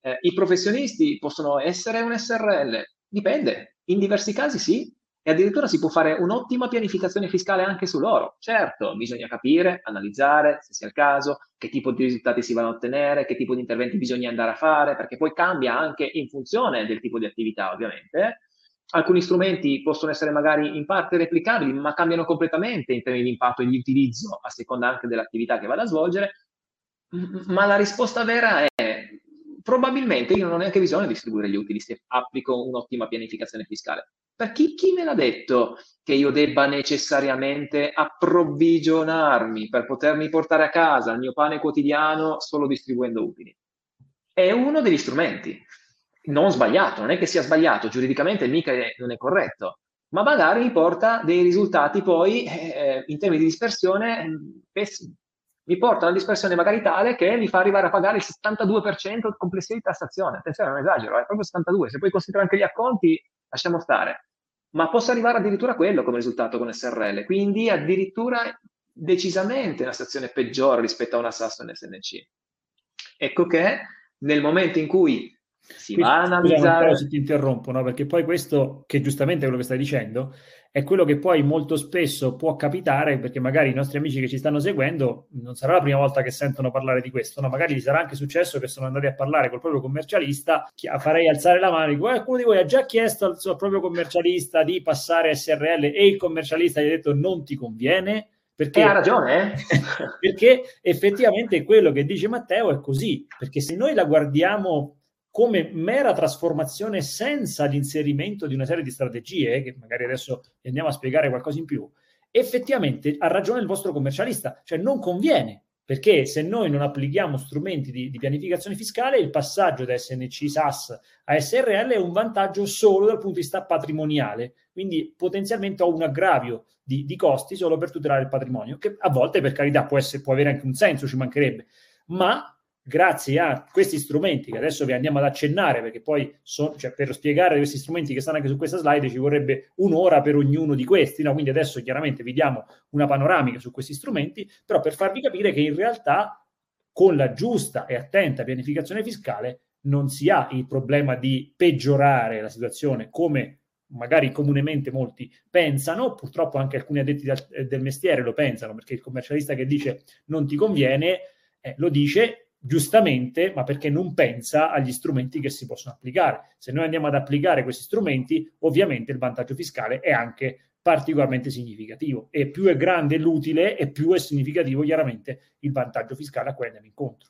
eh, i professionisti possono essere un SRL? Dipende, in diversi casi sì, e addirittura si può fare un'ottima pianificazione fiscale anche su loro. Certo, bisogna capire, analizzare se sia il caso, che tipo di risultati si vanno a ottenere, che tipo di interventi bisogna andare a fare, perché poi cambia anche in funzione del tipo di attività, ovviamente. Alcuni strumenti possono essere magari in parte replicabili, ma cambiano completamente in termini di impatto e di utilizzo a seconda anche dell'attività che vado a svolgere. Ma la risposta vera è probabilmente io non ho neanche bisogno di distribuire gli utili se applico un'ottima pianificazione fiscale. Per chi, chi me l'ha detto che io debba necessariamente approvvigionarmi per potermi portare a casa il mio pane quotidiano solo distribuendo utili? È uno degli strumenti. Non sbagliato, non è che sia sbagliato, giuridicamente mica è, non è corretto, ma magari mi porta dei risultati poi eh, in termini di dispersione pessimi. Mi porta una dispersione magari tale che mi fa arrivare a pagare il 72% complessivo di tassazione. Attenzione, non esagero, è proprio 72%. Se poi considero anche gli acconti, lasciamo stare ma posso arrivare addirittura a quello come risultato con SRL, quindi addirittura decisamente una situazione peggiore rispetto a una SAS o un SNC. Ecco che nel momento in cui si Quindi, va a analizzare... se ti interrompo, no? perché poi questo, che giustamente è quello che stai dicendo, è quello che poi molto spesso può capitare, perché magari i nostri amici che ci stanno seguendo non sarà la prima volta che sentono parlare di questo, no? magari gli sarà anche successo che sono andati a parlare col proprio commercialista, farei alzare la mano, dico, qualcuno di voi ha già chiesto al suo proprio commercialista di passare SRL e il commercialista gli ha detto non ti conviene? Perché, ha ragione, eh? perché effettivamente quello che dice Matteo è così, perché se noi la guardiamo come mera trasformazione senza l'inserimento di una serie di strategie, che magari adesso andiamo a spiegare qualcosa in più, effettivamente ha ragione il vostro commercialista, cioè non conviene, perché se noi non applichiamo strumenti di, di pianificazione fiscale, il passaggio da SNC SAS a SRL è un vantaggio solo dal punto di vista patrimoniale, quindi potenzialmente ho un aggravio di, di costi solo per tutelare il patrimonio, che a volte per carità può, essere, può avere anche un senso, ci mancherebbe, ma grazie a questi strumenti che adesso vi andiamo ad accennare, perché poi so, cioè, per spiegare questi strumenti che stanno anche su questa slide ci vorrebbe un'ora per ognuno di questi, no? quindi adesso chiaramente vi diamo una panoramica su questi strumenti, però per farvi capire che in realtà con la giusta e attenta pianificazione fiscale non si ha il problema di peggiorare la situazione come magari comunemente molti pensano, purtroppo anche alcuni addetti del, del mestiere lo pensano, perché il commercialista che dice non ti conviene, eh, lo dice giustamente, ma perché non pensa agli strumenti che si possono applicare. Se noi andiamo ad applicare questi strumenti, ovviamente il vantaggio fiscale è anche particolarmente significativo e più è grande l'utile e più è significativo chiaramente il vantaggio fiscale a cui andiamo incontro.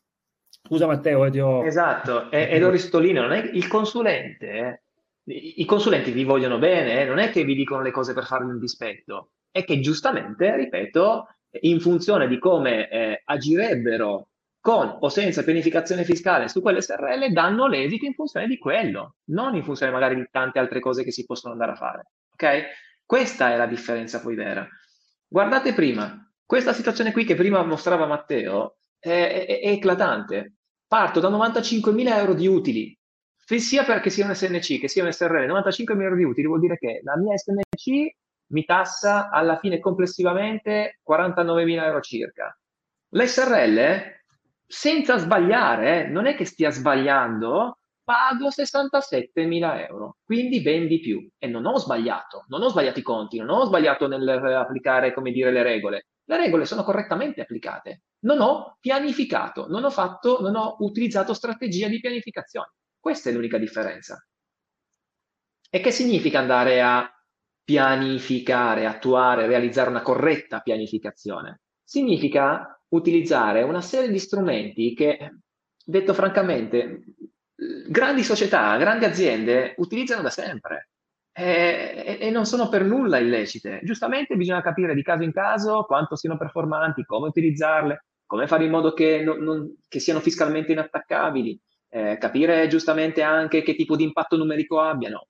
Scusa Matteo, eh, ho... Esatto, e, e lo risottolineo, non è il consulente, eh, i consulenti vi vogliono bene, eh, non è che vi dicono le cose per farvi un dispetto, è che giustamente, ripeto, in funzione di come eh, agirebbero con o senza pianificazione fiscale su quelle SRL danno l'esito in funzione di quello, non in funzione magari di tante altre cose che si possono andare a fare. Ok? Questa è la differenza poi vera. Guardate prima, questa situazione qui che prima mostrava Matteo è, è, è eclatante. Parto da 95.000 euro di utili, sia perché sia un SNC che sia un SRL, 95.000 euro di utili vuol dire che la mia SNC mi tassa alla fine complessivamente 49.000 euro circa. L'SRL senza sbagliare, eh, non è che stia sbagliando, pago 67.000 euro, quindi ben di più. E non ho sbagliato, non ho sbagliato i conti, non ho sbagliato nell'applicare, come dire, le regole. Le regole sono correttamente applicate. Non ho pianificato, non ho fatto, non ho utilizzato strategia di pianificazione. Questa è l'unica differenza. E che significa andare a pianificare, attuare, realizzare una corretta pianificazione? Significa utilizzare una serie di strumenti che, detto francamente, grandi società, grandi aziende utilizzano da sempre e, e, non sono per nulla illecite. Giustamente bisogna capire di caso in caso quanto siano performanti, come utilizzarle, come fare in modo che, non, non, che siano fiscalmente inattaccabili, eh, capire giustamente anche che tipo di impatto numerico abbiano.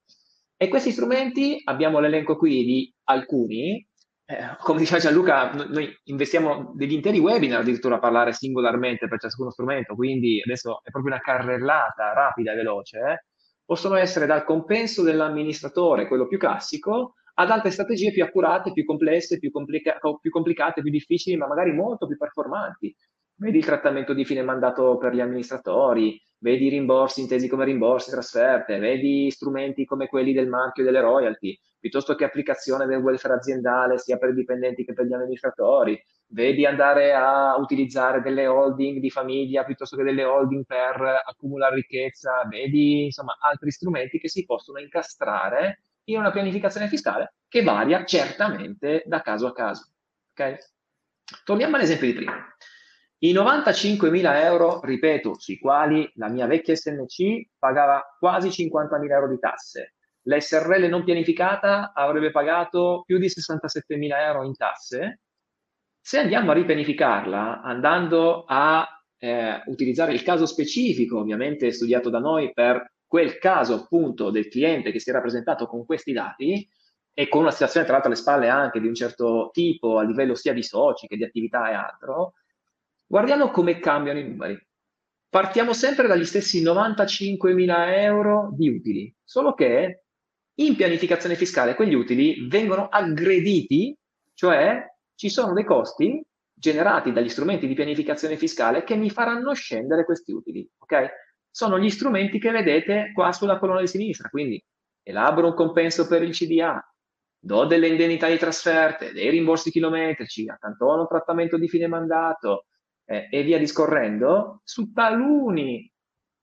E questi strumenti, abbiamo l'elenco qui di alcuni, eh, come diceva Gianluca, noi investiamo degli interi webinar addirittura a parlare singolarmente per ciascuno strumento, quindi adesso è proprio una carrellata rapida e veloce. Eh? possono essere dal compenso dell'amministratore, quello più classico, ad altre strategie più accurate, più complesse, più, complica- più complicate, più difficili, ma magari molto più performanti. Vedi il trattamento di fine mandato per gli amministratori, vedi i rimborsi intesi come rimborsi, trasferte, vedi strumenti come quelli del marchio e delle royalty, piuttosto che applicazione del welfare aziendale sia per i dipendenti che per gli amministratori, vedi andare a utilizzare delle holding di famiglia piuttosto che delle holding per accumulare ricchezza, vedi insomma altri strumenti che si possono incastrare in una pianificazione fiscale che varia certamente da caso a caso. Okay? Torniamo all'esempio di prima. I 95.000 euro, ripeto, sui quali la mia vecchia SNC pagava quasi 50.000 euro di tasse, l'SRL non pianificata avrebbe pagato più di 67.000 euro in tasse, se andiamo a ripianificarla andando a eh, utilizzare il caso specifico, ovviamente studiato da noi per quel caso appunto del cliente che si è rappresentato con questi dati e con una situazione tra l'altro alle spalle anche di un certo tipo a livello sia di soci che di attività e altro, guardiamo come cambiano i numeri. Partiamo sempre dagli stessi 95.000 euro di utili, solo che in pianificazione fiscale quegli utili vengono aggrediti, cioè ci sono dei costi generati dagli strumenti di pianificazione fiscale che mi faranno scendere questi utili, ok? sono gli strumenti che vedete qua sulla colonna di sinistra. Quindi elaboro un compenso per il CDA, do delle indennità di trasferte, dei rimborsi chilometrici, accantono un trattamento di fine mandato eh, e via discorrendo. Su taluni,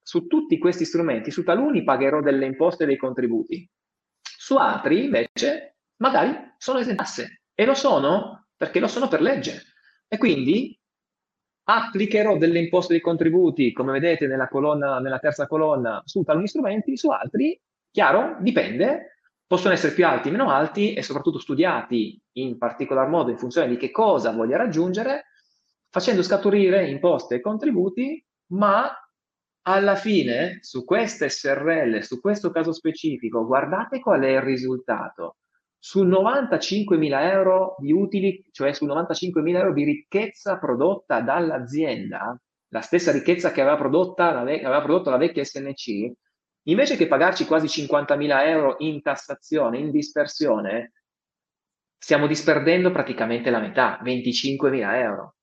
su tutti questi strumenti, su taluni pagherò delle imposte e dei contributi. Su altri, invece, magari sono esentasse. E lo sono perché lo sono per legge. E quindi applicherò delle imposte di contributi, come vedete nella, colonna, nella terza colonna, su taluni strumenti, su altri, chiaro, dipende, possono essere più alti, meno alti e soprattutto studiati in particolar modo in funzione di che cosa voglia raggiungere, facendo scaturire imposte e contributi, ma alla fine su queste SRL, su questo caso specifico, guardate qual è il risultato su 95.000 euro di utili, cioè su 95.000 euro di ricchezza prodotta dall'azienda, la stessa ricchezza che aveva, prodotta, aveva prodotto la vecchia SNC, invece che pagarci quasi 50.000 euro in tassazione, in dispersione, stiamo disperdendo praticamente la metà, 25.000 euro.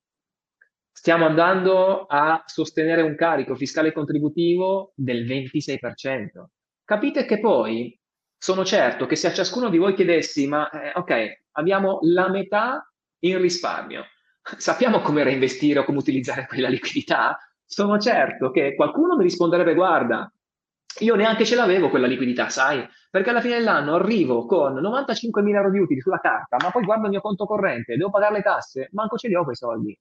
Stiamo andando a sostenere un carico fiscale contributivo del 26%. Capite che poi sono certo che se a ciascuno di voi chiedessi, ma eh, ok, abbiamo la metà in risparmio, sappiamo come reinvestire o come utilizzare quella liquidità? Sono certo che qualcuno mi risponderebbe, guarda, io neanche ce l'avevo quella liquidità, sai? Perché alla fine dell'anno arrivo con 95.000 euro di utili sulla carta, ma poi guardo il mio conto corrente, devo pagare le tasse, manco ce li ho quei soldi.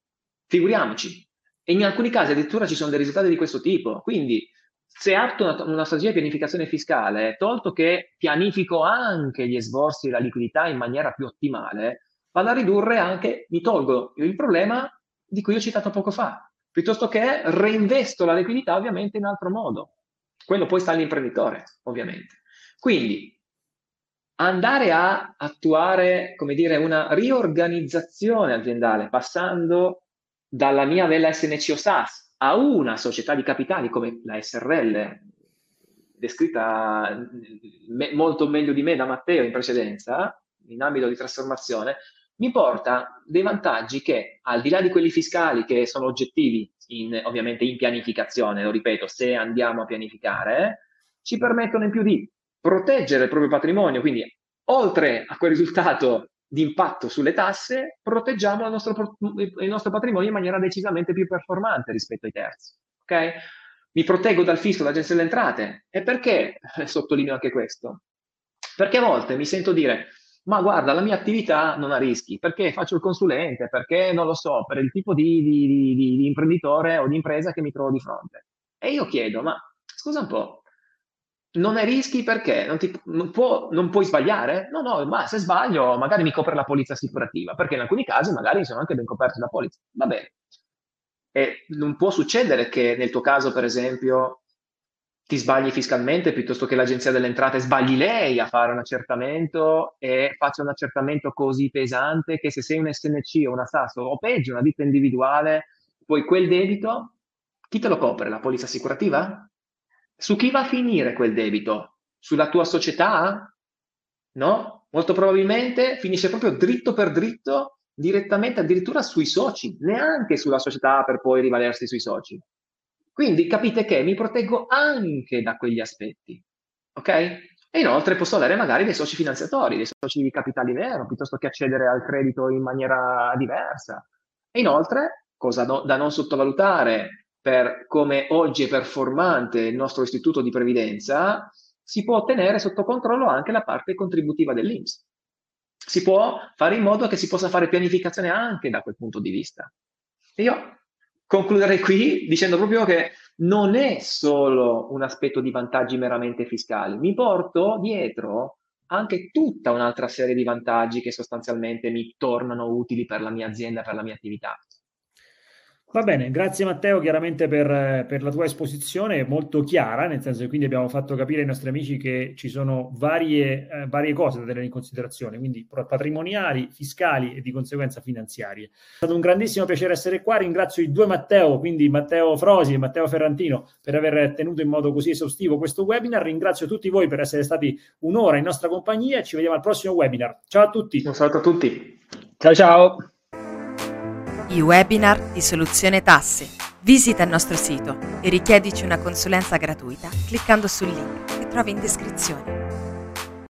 Figuriamoci. E in alcuni casi addirittura ci sono dei risultati di questo tipo. Quindi se atto una, una, strategia di pianificazione fiscale, tolto che pianifico anche gli esborsi della liquidità in maniera più ottimale, vado a ridurre anche, mi tolgo il problema di cui ho citato poco fa, piuttosto che reinvesto la liquidità ovviamente in altro modo. Quello poi sta all'imprenditore, ovviamente. Quindi andare a attuare, come dire, una riorganizzazione aziendale passando dalla mia bella SNC o SAS a una società di capitali come la SRL, descritta me, molto meglio di me da Matteo in precedenza, in ambito di trasformazione, mi porta dei vantaggi che, al di là di quelli fiscali che sono oggettivi, in, ovviamente in pianificazione, lo ripeto, se andiamo a pianificare, ci permettono in più di proteggere il proprio patrimonio, quindi oltre a quel risultato di impatto sulle tasse, proteggiamo il nostro, il nostro, patrimonio in maniera decisamente più performante rispetto ai terzi. Okay? Mi proteggo dal fisco, dall'agenzia delle entrate. E perché sottolineo anche questo? Perché a volte mi sento dire, ma guarda, la mia attività non ha rischi, perché faccio il consulente, perché non lo so, per il tipo di, di, di, di imprenditore o di impresa che mi trovo di fronte. E io chiedo, ma scusa un po', non hai rischi perché non, ti, non, può, non, puoi sbagliare? No, no, ma se sbaglio magari mi copre la polizza assicurativa, perché in alcuni casi magari sono anche ben coperti da polizza. Va bene. E non può succedere che nel tuo caso, per esempio, ti sbagli fiscalmente piuttosto che l'agenzia delle entrate sbagli lei a fare un accertamento e faccia un accertamento così pesante che se sei un SNC o una SAS o peggio una ditta individuale, poi quel debito, chi te lo copre? La polizza assicurativa? Su chi va a finire quel debito? Sulla tua società? No? Molto probabilmente finisce proprio dritto per dritto, direttamente addirittura sui soci, neanche sulla società per poi rivalersi sui soci. Quindi capite che mi proteggo anche da quegli aspetti. Ok? E inoltre posso avere magari dei soci finanziatori, dei soci di capitali nero, piuttosto che accedere al credito in maniera diversa. E inoltre, cosa no, da non sottovalutare per come oggi è performante il nostro istituto di previdenza, si può ottenere sotto controllo anche la parte contributiva dell'Inps. Si può fare in modo che si possa fare pianificazione anche da quel punto di vista. Io concluderei qui dicendo proprio che non è solo un aspetto di vantaggi meramente fiscali, mi porto dietro anche tutta un'altra serie di vantaggi che sostanzialmente mi tornano utili per la mia azienda, per la mia attività. Va bene, grazie Matteo chiaramente per, per, la tua esposizione molto chiara, nel senso che quindi abbiamo fatto capire ai nostri amici che ci sono varie, eh, varie cose da tenere in considerazione, quindi patrimoniali, fiscali e di conseguenza finanziarie. È stato un grandissimo piacere essere qua, ringrazio i due Matteo, quindi Matteo Frosi e Matteo Ferrantino per aver tenuto in modo così esaustivo questo webinar, ringrazio tutti voi per essere stati un'ora in nostra compagnia e ci vediamo al prossimo webinar. Ciao a tutti. Un saluto a tutti. Ciao ciao i webinar di Soluzione Tasse. Visita il nostro sito e richiedici una consulenza gratuita cliccando sul link che trovi in descrizione.